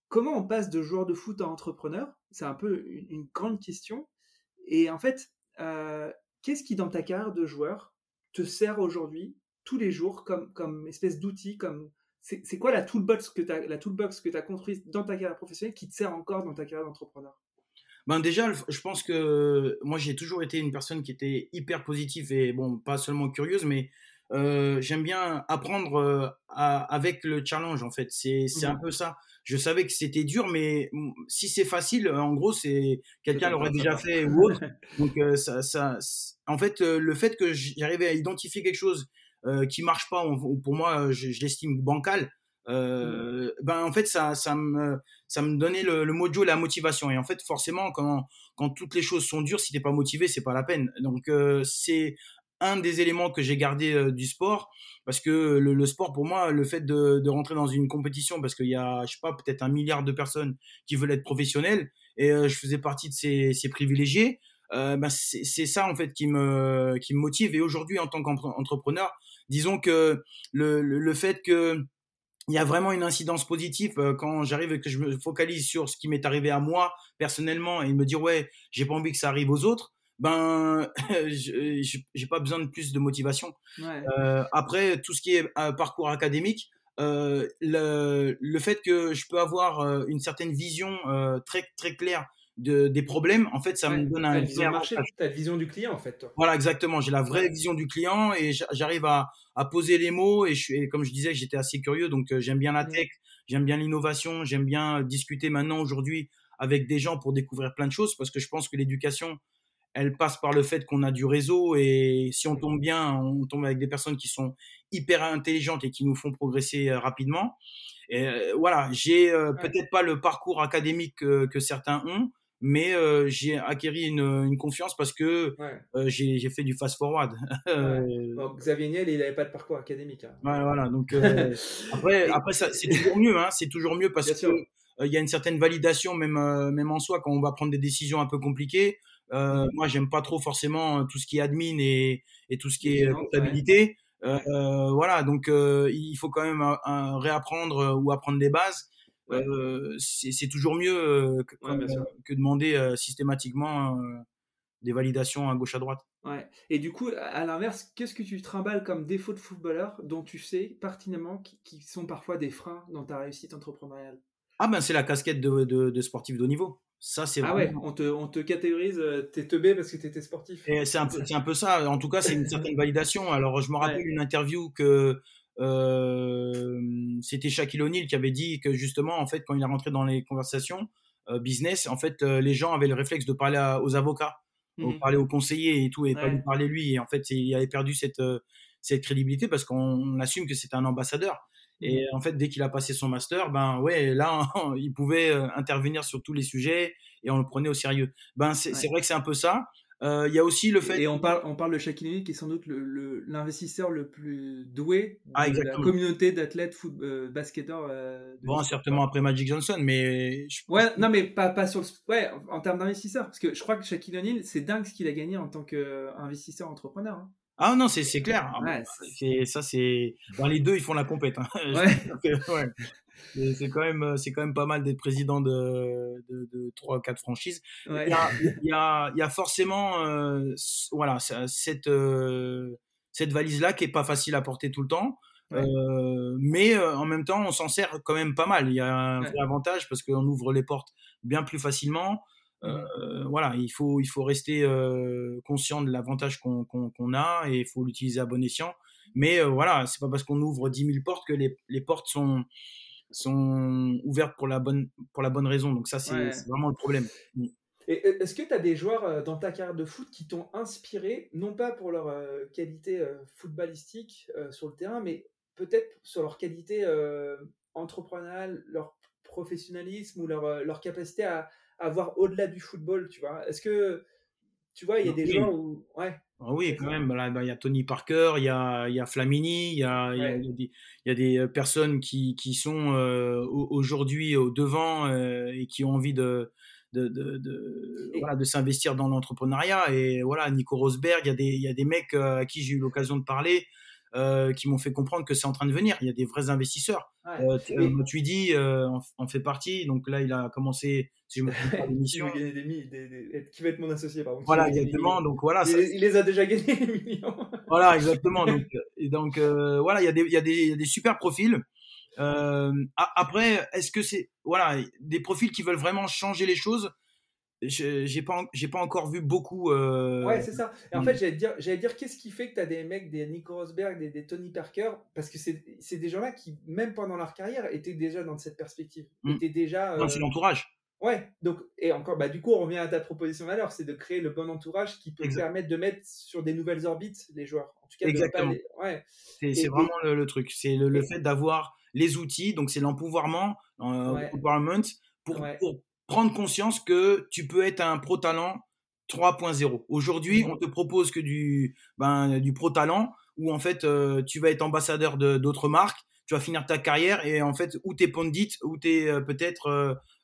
Comment on passe de joueur de foot à entrepreneur? C'est un peu une, une, grande question. Et en fait, qu'est-ce qui dans ta carrière de joueur te sert aujourd'hui, tous les jours, comme, comme espèce d'outil, comme c'est quoi la toolbox que tu as, la toolbox que as construite dans ta carrière professionnelle qui te sert encore dans ta carrière d'entrepreneur? Ben déjà, je pense que moi j'ai toujours été une personne qui était hyper positive et bon, pas seulement curieuse, mais euh, j'aime bien apprendre euh, à, avec le challenge en fait. C'est mmh. un peu ça. Je savais que c'était dur, mais si c'est facile, en gros, c'est quelqu'un l'aurait déjà fait ou autre. Donc euh, ça, ça, en fait, le fait que j'arrivais à identifier quelque chose euh, qui marche pas, on, pour moi, je, je l'estime bancal. Euh, ben en fait ça ça me ça me donnait le, le mojo la motivation. Et en fait forcément quand quand toutes les choses sont dures si t'es pas motivé c'est pas la peine. Donc euh, c'est un des éléments que j'ai gardé euh, du sport parce que le, le, sport pour moi le fait de, de rentrer dans une compétition parce qu'il y a je sais pas peut-être un milliard de personnes qui veulent être professionnels et je faisais partie de ces, ces privilégiés ben c'est ça en fait qui me qui me motive. Et aujourd'hui en tant qu'entrepreneur disons que le, le, le fait que il y a vraiment une incidence positive euh, quand j'arrive et que je me focalise sur ce qui m'est arrivé à moi personnellement et me dire ouais j'ai pas envie que ça arrive aux autres ben j'ai pas besoin de plus de motivation ouais. euh, après tout ce qui est euh, parcours académique euh, le, le fait que je peux avoir une certaine vision euh, très très claire de, des problèmes, en fait, ça ouais, me donne un vision marché, ta vision du client, en fait. Toi. Voilà, exactement. J'ai la vraie vision du client et j'arrive à, à, poser les mots. Et, je, et comme je disais, j'étais assez curieux, donc euh, j'aime bien la tech, j'aime bien l'innovation, j'aime bien discuter maintenant aujourd'hui avec des gens pour découvrir plein de choses parce que je pense que l'éducation, elle passe par le fait qu'on a du réseau et si on tombe bien, on tombe avec des personnes qui sont hyper intelligentes et qui nous font progresser euh, rapidement. Et euh, voilà, j'ai euh, peut-être pas le parcours académique que, que certains ont, mais euh, j'ai acquis une, une, confiance parce que ouais. euh, j'ai fait du fast forward. Ouais. Bon, Xavier Niel, il n'avait pas de parcours académique. Hein. Ouais, voilà. Donc euh, après, après c'est toujours mieux, hein, c'est toujours mieux parce euh, il y a une certaine validation même même en soi quand on va prendre des décisions un peu compliquées. Euh, moi, j'aime pas trop forcément tout ce qui est admin et, et tout ce qui est comptabilité. Ouais. Euh, voilà, donc il faut quand même un, un réapprendre ou apprendre des bases. Ouais. Euh, c'est toujours mieux que, ouais, que demander systématiquement des validations à gauche à droite. Ouais. Et du coup, à l'inverse, qu'est-ce que tu trimbales comme défaut de footballeur dont tu sais pertinemment qui, qui sont parfois des freins dans ta réussite entrepreneuriale? Ah ben c'est la casquette de, de, de sportif de haut niveau. Ça, c'est ah ouais, on te, on te catégorise, t'es teubé parce que t'étais sportif. C'est un, peu, un peu ça. En tout cas, c'est une certaine validation. Alors, je me rappelle ouais. une interview que euh, c'était Shaquille O'Neal qui avait dit que justement, en fait, quand il est rentré dans les conversations euh, business, en fait, euh, les gens avaient le réflexe de parler à, aux avocats, mmh. de parler aux conseillers et tout, et ouais. pas lui parler lui. Et en fait, il avait perdu cette, euh, cette crédibilité parce qu'on assume que c'est un ambassadeur. Et en fait, dès qu'il a passé son master, ben ouais, là, il pouvait euh, intervenir sur tous les sujets et on le prenait au sérieux. Ben c'est ouais. vrai que c'est un peu ça. Euh, il y a aussi le fait. Et on parle, on parle de Shaquille qui est sans doute l'investisseur le, le, le, plus doué de ah, la communauté d'athlètes euh, basketteurs. Euh, bon, certainement après Magic Johnson, mais. Je... Ouais, non, mais pas, pas sur le. Ouais, en, en termes d'investisseur. Parce que je crois que Shaquille O'Neal, c'est dingue ce qu'il a gagné en tant qu'investisseur entrepreneur. Hein. Ah non, c'est clair. Ouais, c'est ça, c'est. Dans les deux, ils font la compète. hein. Ouais. Ouais. Et C'est quand même, c'est quand même pas mal d'être président de de, trois ou quatre franchises. Il y a, il y a, il y a forcément, euh, voilà, cette euh, cette valise là qui est pas facile à porter tout le temps. Euh, mais en même temps, on s'en sert quand même pas mal. Il y a un vrai avantage parce qu'on ouvre les portes bien plus facilement. Mhm. Euh, voilà, il faut, il faut rester euh, conscient de l'avantage qu'on a et il faut l'utiliser à bon escient. Mais euh, voilà, c'est pas parce qu'on ouvre 10 000 portes que les, les portes sont, sont ouvertes pour la bonne, pour la bonne raison. Donc ça, c'est Ouais. vraiment le problème. Et euh, est-ce que tu as des joueurs dans ta carrière de foot qui t'ont inspiré, non pas pour leur qualité footballistique sur le terrain, mais peut-être sur leur qualité entrepreneuriale, leur professionnalisme ou leur, leur capacité à, à voir au-delà du football, tu vois Est-ce que, tu vois, il y a des Oui. joueurs où... Ouais, Ah oui, quand même. Là, bah, il y a Tony Parker, il y a, il y a Flamini, il y a, il y a- Ouais. il y a des, il y a des euh, personnes qui, qui sont euh, au- aujourd'hui au devant euh, et qui ont envie de, de, de, de, Et- voilà, de s'investir dans l'entrepreneuriat. Et voilà, Nico Rosberg, il y a des, il y a des mecs euh, à qui j'ai eu l'occasion de parler euh, qui m'ont fait comprendre que c'est en train de venir. Il y a des vrais investisseurs. ouais. Euh, tu- euh, euh, en, en fait partie. Donc là, il a commencé, si je me trompe pas, l'émission. des, des- des- qui va être mon associé, pardon. qui Voilà, exactement. Donc voilà, Il, ça, il les a déjà gagnés, les millions. Voilà, exactement. Donc, et donc voilà, il y, a des- il y, a des- il y a des super profils. Après, est-ce que c'est voilà des profils qui veulent vraiment changer les choses? J'ai pas, j'ai pas encore vu beaucoup. euh, Ouais, c'est ça. Et en fait, j'allais dire, j'allais dire qu'est-ce qui fait que tu as des mecs, des Nico Rosberg, des, des Tony Parker, parce que c'est c'est des gens-là qui, même pendant leur carrière, étaient déjà dans cette perspective. Mm. Étaient déjà. non, euh, c'est l'entourage. Ouais, donc, et encore, bah, du coup, on revient à ta proposition valeur, c'est de créer le bon entourage qui peut Exact. permettre de mettre sur des nouvelles orbites les joueurs. En tout cas, Exactement. les- Ouais, C'est c'est et- vraiment le, le truc. C'est le, le fait d'avoir les outils. Donc c'est l'empouvoirment, euh, Ouais. empowerment, pour, Ouais. pour prendre conscience que tu peux être un pro talent 3.0. Aujourd'hui, Mhm. on te propose que du, ben, du pro talent où en fait euh, tu vas être ambassadeur de- d'autres marques, tu vas finir ta carrière et en fait ou t'es pondit ou t'es euh, peut-être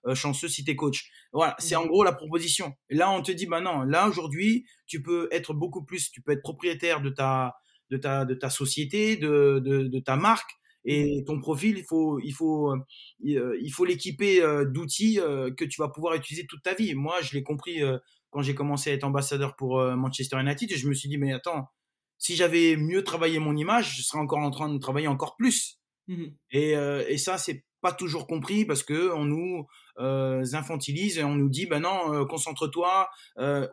euh, chanceux si t'es coach. Voilà, c'est en Mhm. gros la proposition. Et là, on te dit, bah non, là aujourd'hui, tu peux être beaucoup plus, tu peux être propriétaire de ta, de ta, de ta société, de, de, de ta marque. Et ton profil, il faut, il faut, euh, il euh, il faut l'équiper euh, d'outils que tu vas pouvoir utiliser toute ta vie. Moi, je l'ai compris quand j'ai commencé à être ambassadeur pour Manchester United. Et je me suis dit, mais attends, si j'avais mieux travaillé mon image, je serais encore en train de travailler encore plus. Mhm. Et, euh, et ça, c'est pas toujours compris parce que on nous euh, infantilise et on nous dit, ben non, euh, concentre-toi.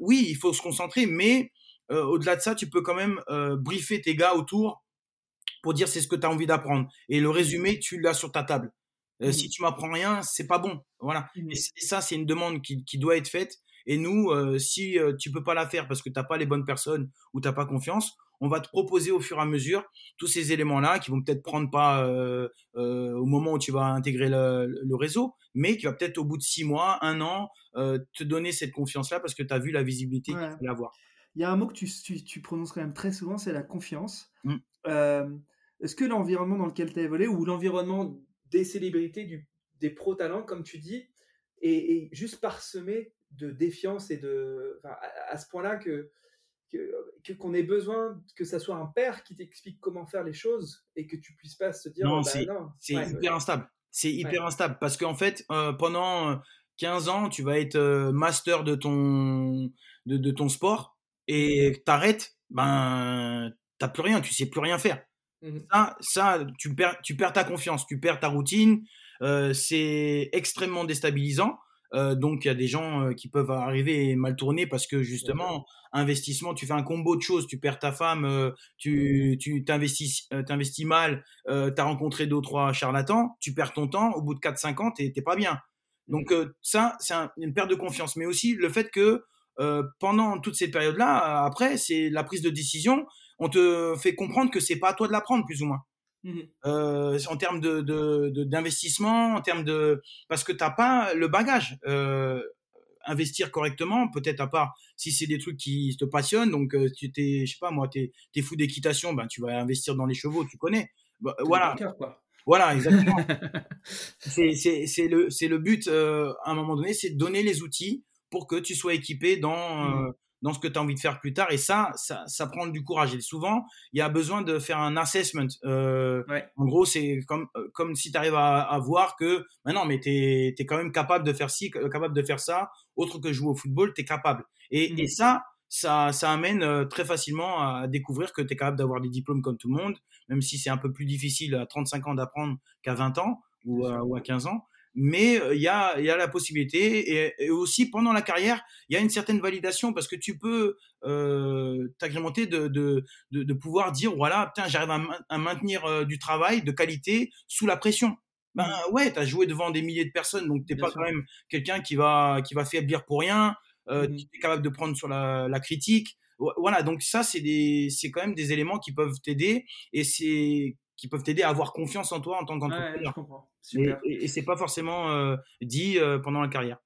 Oui, il faut se concentrer, mais au-delà de ça, tu peux quand même briefer tes gars autour pour dire c'est ce que tu as envie d'apprendre. Et le résumé, tu l'as sur ta table. Euh, Mhm. Si tu m'apprends rien, c'est pas bon. Voilà. Mhm. Et, ça, c'est une demande qui, qui doit être faite. Et nous, euh, si euh, tu peux pas la faire parce que t'as pas les bonnes personnes ou t'as pas confiance, on va te proposer au fur et à mesure tous ces éléments-là qui vont peut-être prendre pas euh, au moment où tu vas intégrer le, le réseau, mais qui va peut-être au bout de six mois, un an, te donner cette confiance-là parce que tu as vu la visibilité Ouais. qu'il fallait avoir. Il y a un mot que tu, tu- tu prononces quand même très souvent, c'est la confiance. Euh, Est-ce que l'environnement dans lequel tu as évolué, ou l'environnement des célébrités, du, des pro-talents, comme tu dis, est, est juste parsemé de défiance et de. enfin, à, à ce point-là que qu'on ait besoin que ça soit un père qui t'explique comment faire les choses et que tu puisses pas se dire Non, bah, c'est- non. C'est Ouais, hyper ouais. instable. C'est hyper instable parce qu'en fait, euh, pendant euh, 15 ans, tu vas être euh, master de ton, de, de ton sport et t'arrêtes, ben, t'as plus rien, tu sais plus rien faire. Mhm. Ça, ça tu, perds, tu perds ta confiance, tu perds ta routine. euh, c'est extrêmement déstabilisant. Euh, donc, il y a des gens euh, qui peuvent arriver et mal tourner parce que justement, investissement, tu fais un combo de choses. Tu perds ta femme, euh, tu tu t'investis, euh, t'investis mal, euh, tu as rencontré deux ou trois charlatans, tu perds ton temps. Au bout de 4-5 ans, t'es t'es pas bien. Donc, euh, ça, c'est un- une perte de confiance. Mais aussi le fait que euh, pendant toute cette période-là, euh, après, c'est la prise de décision. On te fait comprendre que c'est pas à toi de la prendre, plus ou moins Mhm. euh, en termes de, d'investissement, en termes de parce que t'as pas le bagage. Euh, investir correctement, peut-être à part si c'est des trucs qui te passionnent. Donc euh, tu t'es, je sais pas moi, t'es t'es fou d'équitation, ben tu vas investir dans les chevaux, tu connais. Bah, voilà, quoi. voilà, exactement. c'est le c'est le but à un moment donné, c'est de donner les outils pour que tu sois équipé dans euh, dans ce que tu as envie de faire plus tard. Et ça, ça, ça prend du courage. Et souvent, il y a besoin de faire un assessment. Euh, En gros, c'est comme, euh, comme si tu arrives à, à, voir que, bah non, mais tu es, quand même capable de faire ci, capable de faire ça, autre que jouer au football, tu es capable. Et, et mmh. ça, ça, ça amène euh, très facilement à découvrir que tu es capable d'avoir des diplômes comme tout le monde, même si c'est un peu plus difficile à 35 ans d'apprendre qu'à 20 ans ou, ou à 15 ans mais il y a, y a la possibilité et, aussi pendant la carrière, il y a une certaine validation parce que tu peux euh, t'agrémenter de, de, de, de, pouvoir dire voilà, putain, j'arrive à, maintenir du travail de qualité sous la pression. Ben mmh. ouais, tu as joué devant des milliers de personnes, donc t'es pas quand même quelqu'un qui va, qui va faiblir pour rien, euh, mmh. tu es capable de prendre sur la, la critique. Voilà, donc ça, c'est quand même des éléments qui peuvent t'aider et c'est qui peuvent t'aider à avoir confiance en toi en tant qu'entrepreneur. Ouais, et, et, c'est pas forcément euh, dit euh, pendant la carrière.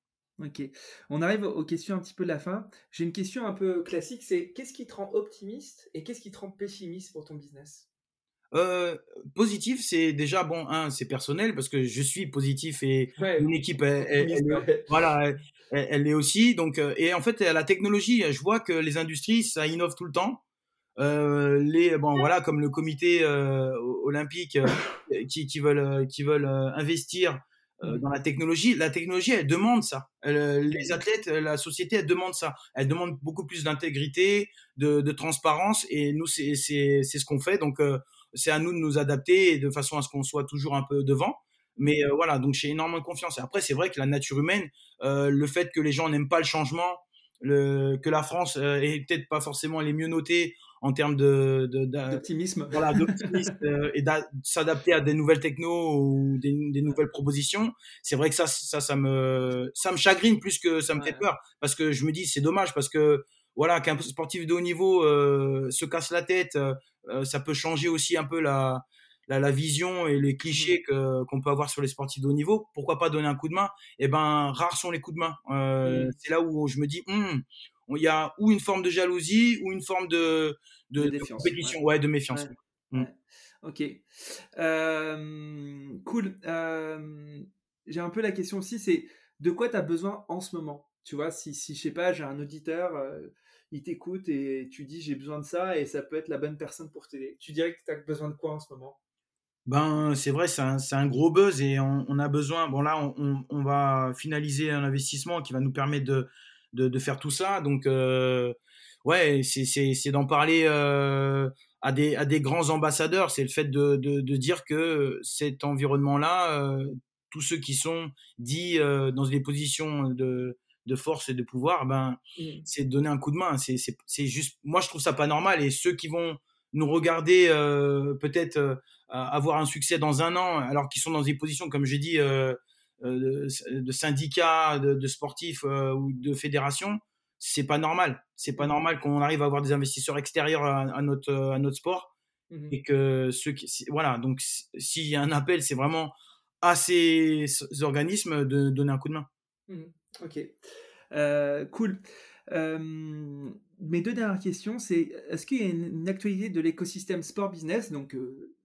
Ok. On arrive aux questions un petit peu de la fin. J'ai une question un peu classique, c'est qu'est-ce qui te rend optimiste et qu'est-ce qui te rend pessimiste pour ton business? Euh, positif, c'est déjà bon. Un, c'est personnel parce que je suis positif et une équipe, elle, voilà, elle, est aussi. Donc, et en fait, la technologie, je vois que les industries, ça innove tout le temps. Euh, les bon voilà comme le comité euh, olympique euh, qui, qui, veulent qui veulent investir mmh. dans la technologie la technologie elle demande ça. Les athlètes la société elle demande ça. Elle demande beaucoup plus d'intégrité de, de, transparence et nous c'est c'est c'est ce qu'on fait. Donc c'est à nous de nous adapter de façon à ce qu'on soit toujours un peu devant. Mais voilà donc j'ai énormément confiance. Et après c'est vrai que la nature humaine le fait que les gens n'aiment pas le changement le, que la France est peut-être pas forcément les mieux notés en termes de, d'optimisme. voilà d'optimisme euh, et s'adapter à des nouvelles technos ou des, nouvelles propositions. C'est vrai que ça ça ça me ça me chagrine plus que ça me fait peur parce que je me dis c'est dommage parce que voilà qu'un sportif de haut niveau euh, se casse la tête euh, ça peut changer aussi un peu la la, la vision et les clichés mmh. que qu'on peut avoir sur les sportifs de haut niveau. Pourquoi pas donner un coup de main? Et eh ben rares sont les coups de main. Mmh. c'est là où je me dis hum, il y a ou une forme de jalousie ou une forme de, de, compétition, ouais. de méfiance. Mm. Ok. Euh, cool. Euh, j'ai un peu la question aussi, c'est de quoi tu as besoin en ce moment? Tu vois, si, si je sais pas, j'ai un auditeur, euh, il t'écoute et tu dis j'ai besoin de ça et ça peut être la bonne personne pour t'aider. Tu dirais que tu as besoin de quoi en ce moment? Ben, c'est vrai, c'est un, un, gros buzz et on, on, a besoin. Bon, là, on, on, va finaliser un investissement qui va nous permettre de, de, de faire tout ça. Donc, euh, ouais, c'est d'en parler euh, à, des, à des grands ambassadeurs. C'est le fait de, de, de, dire que cet environnement-là, euh, tous ceux qui sont dits dans des positions de, de force et de pouvoir, ben, mmh. c'est donner un coup de main. C'est juste, moi, je trouve ça pas normal. Et ceux qui vont nous regarder euh, peut-être avoir un succès dans un an, alors qu'ils sont dans des positions, comme j'ai dit, euh, de, syndicats, de, sportifs euh, ou de fédérations, c'est pas normal. C'est pas mmh. normal qu'on arrive à avoir des investisseurs extérieurs à, notre, à notre sport. Mmh et que ceux qui. Voilà, donc s'il y a un appel, c'est vraiment à ces, organismes de donner un coup de main. Mmh ok. Euh, cool. Mes deux dernières questions, c'est est-ce qu'il y a une, actualité de l'écosystème sport business, donc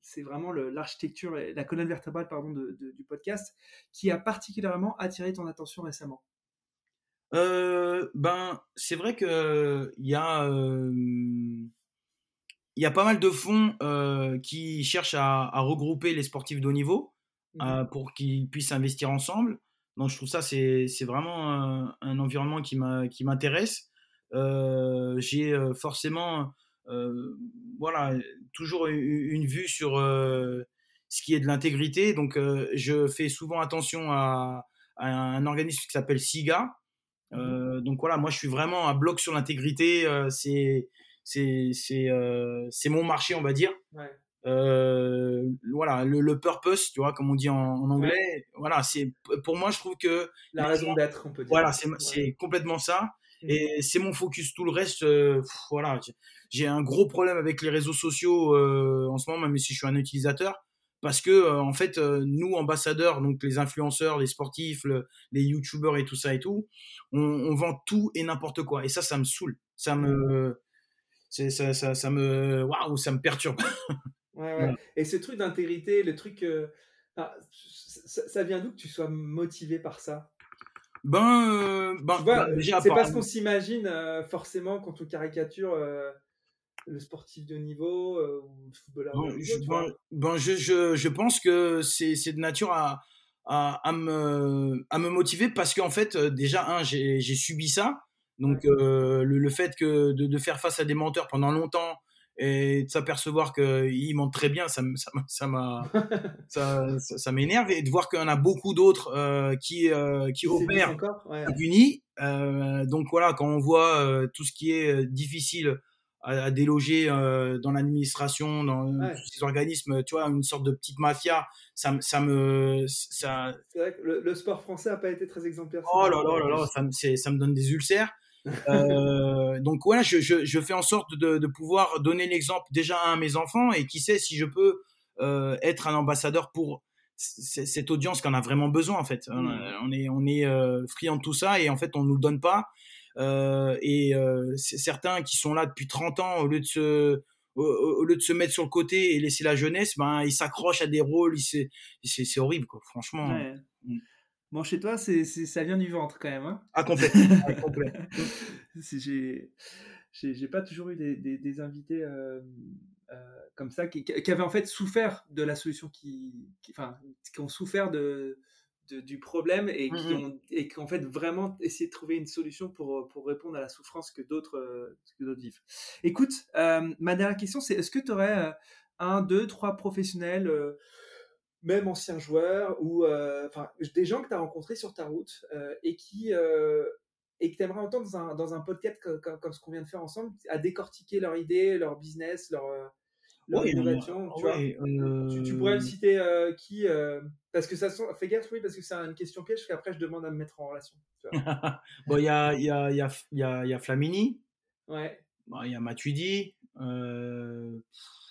c'est vraiment l'architecture, la colonne vertébrale pardon, du podcast, qui a particulièrement attiré ton attention récemment? Euh, Ben, c'est vrai que il y a euh, il y a pas mal de fonds euh, qui cherchent à, regrouper les sportifs de haut niveau mmh pour qu'ils puissent investir ensemble. Donc je trouve ça c'est vraiment un, un environnement qui m'intéresse. J'ai forcément euh, voilà, toujours une vue sur euh, ce qui est de l'intégrité. Donc, euh, je fais souvent attention à, un organisme qui s'appelle SIGA. Mmh donc voilà, moi je suis vraiment un bloc sur l'intégrité. c'est c'est c'est mon marché, on va dire. Voilà, le, purpose, tu vois, comme on dit en, anglais. Voilà, c'est pour moi, je trouve que la raison d'être, on peut dire. Voilà, c'est complètement ça. Mmh. Et c'est mon focus. Tout le reste, voilà, j'ai un gros problème avec les réseaux sociaux euh, en ce moment, même si je suis un utilisateur, parce que euh, en fait, euh, nous ambassadeurs, donc les influenceurs, les sportifs, les youtubeurs et tout ça et tout, on, vend tout et n'importe quoi. Et ça, ça me saoule. Ça me, ça, ça, ça, me, waouh, ça me perturbe. ouais, ouais. Et ce truc d'intégrité, le truc, ah, ça, ça, vient d'où que tu sois motivé par ça? Ben, vois, ben, déjà, c'est pas ce qu'on s'imagine euh, forcément quand on caricature euh, le sportif de niveau euh, ou le footballeur niveau. je, vois. ben, ben, je, je, je pense que c'est de nature à, à, à, me, à me motiver parce qu'en fait, euh, déjà, un, j'ai subi ça. Donc, euh, le, le fait que de, de faire face à des menteurs pendant longtemps et de s'apercevoir qu'ils mentent très bien, ça, ça, m'a- ça, ça, ça, m'énerve. Et de voir qu'il y en a beaucoup d'autres euh, qui, euh, qui opèrent encore ouais. unis. Euh, donc voilà, quand on voit euh, tout ce qui est difficile à, à déloger dans l'administration, dans Ouais. tous ces organismes, tu vois, une sorte de petite mafia, ça, me- ça me, ça, C'est vrai que le, le sport français n'a pas été très exemplaire. oh là là là là, ça me, c'est- ça me donne des ulcères. Euh, donc voilà, je, je, je fais en sorte de, de pouvoir donner l'exemple déjà à mes enfants et qui sait si je peux euh, être un ambassadeur pour cette audience qui en a vraiment besoin en fait. On est, on est euh, friand de tout ça et en fait on nous le donne pas. Et certains qui sont là depuis 30 ans au lieu de se au, au lieu de se mettre sur le côté et laisser la jeunesse, ben ils s'accrochent à des rôles, c'est horrible quoi. Franchement, Ouais. Mm. Bon, chez toi, c'est, c'est- ça vient du ventre quand même. Hein à complet, à complet. J'ai, j'ai, j'ai pas toujours eu des, des, des invités euh, euh, comme ça qui, qui avaient en fait souffert de la solution qui, qui- enfin, qui ont souffert de, de- du problème et qui Mhm. ont et qui en fait vraiment essayé de trouver une solution pour, pour répondre à la souffrance que d'autres euh, que d'autres vivent. Écoute, euh, ma dernière question, c'est est-ce que tu aurais un, deux, trois professionnels euh, même anciens joueurs ou euh, enfin des gens que tu as rencontrés sur ta route euh, et qui euh, et que tu aimerais entendre dans un, dans un podcast comme, comme- ce qu'on vient de faire ensemble, à décortiquer leurs idées, leur business, leur, leur Ouais, innovation. euh, tu, vois? Tu- tu pourrais me citer euh, qui Parce que ça sent, fais gaffe, oui, parce que c'est une question piège, qu'après je demande à me mettre en relation. bon, il y a, y, a, y, a, y, a, y a Flamini, Ouais. bon, il y a Matuidi,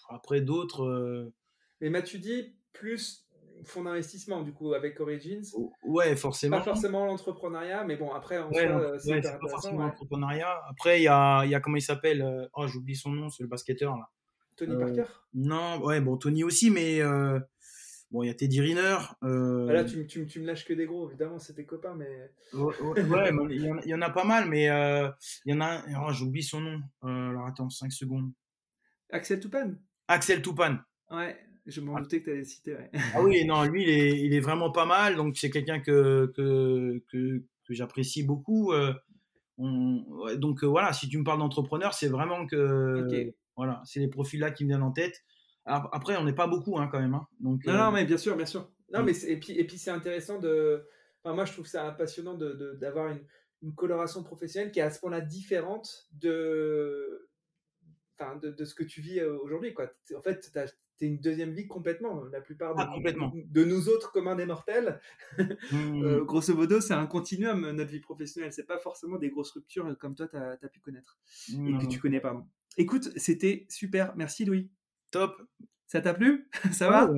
après d'autres. Mais m'as-tu dit plus fonds d'investissement, du coup, avec Origins ouais, forcément. Pas forcément l'entrepreneuriat, mais bon, après, en Ouais, soi, euh, c'est ouais, pas forcément ouais. l'entrepreneuriat. Après, il y a, y a comment il s'appelle euh, Oh, j'oublie son nom, c'est le basketteur là. Tony Euh, Parker? Non, ouais, bon, Tony aussi, mais euh, bon, il y a Teddy Riner. euh, Ah Là, tu, me- tu, tu me lâches que des gros, évidemment, c'est tes copains, mais. Ouais, il y, en a- il y en a pas mal, mais il y en a un, oh, j'oublie son nom. Alors attends, 5 secondes. Axel Toupane? Axel Toupane. Ouais, je m'en Ah. doutais que tu allais le citer, ouais. Ah oui, non, lui, il est, il est vraiment pas mal. Donc, c'est quelqu'un que, que, que, que j'apprécie beaucoup. euh, on- ouais, donc, euh, voilà, si tu me parles d'entrepreneur, c'est vraiment que. Voilà, c'est les profils-là qui me viennent en tête. Ap- Après, on n'est pas beaucoup, hein, quand même. hein. donc, Non, euh, non, mais bien sûr, bien sûr. Non, mais et puis, et puis c'est intéressant de. Enfin, moi, je trouve ça passionnant de, de- d'avoir une, une coloration professionnelle qui est à ce point-là différente de. Enfin, de, de ce que tu vis aujourd'hui, quoi. En fait, t'as- t'es une deuxième vie complètement. La plupart de, Ah, complètement. de nous autres communs des mortels, mm, euh, grosso modo, c'est un continuum, notre vie professionnelle. C'est pas forcément des grosses ruptures euh, comme toi, tu as, pu connaître et que tu connais pas. Écoute, c'était super. Merci, Louis. Top. Ça t'a plu? Ça va?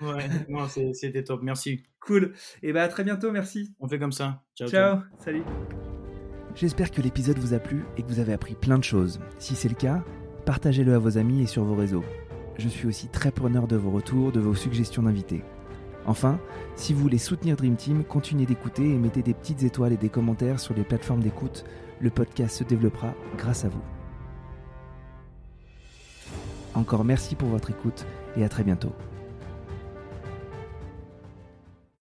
Ouais, c'était top. Merci. Cool. Et bah, à très bientôt. Merci. On fait comme ça. Ciao. Ciao. Salut. J'espère que l'épisode vous a plu et que vous avez appris plein de choses. Si c'est le cas, partagez-le à vos amis et sur vos réseaux. Je suis aussi très preneur de vos retours, de vos suggestions d'invités. Enfin, si vous voulez soutenir Dream Team, continuez d'écouter et mettez des petites étoiles et des commentaires sur les plateformes d'écoute. Le podcast se développera grâce à vous. Encore merci pour votre écoute et à très bientôt.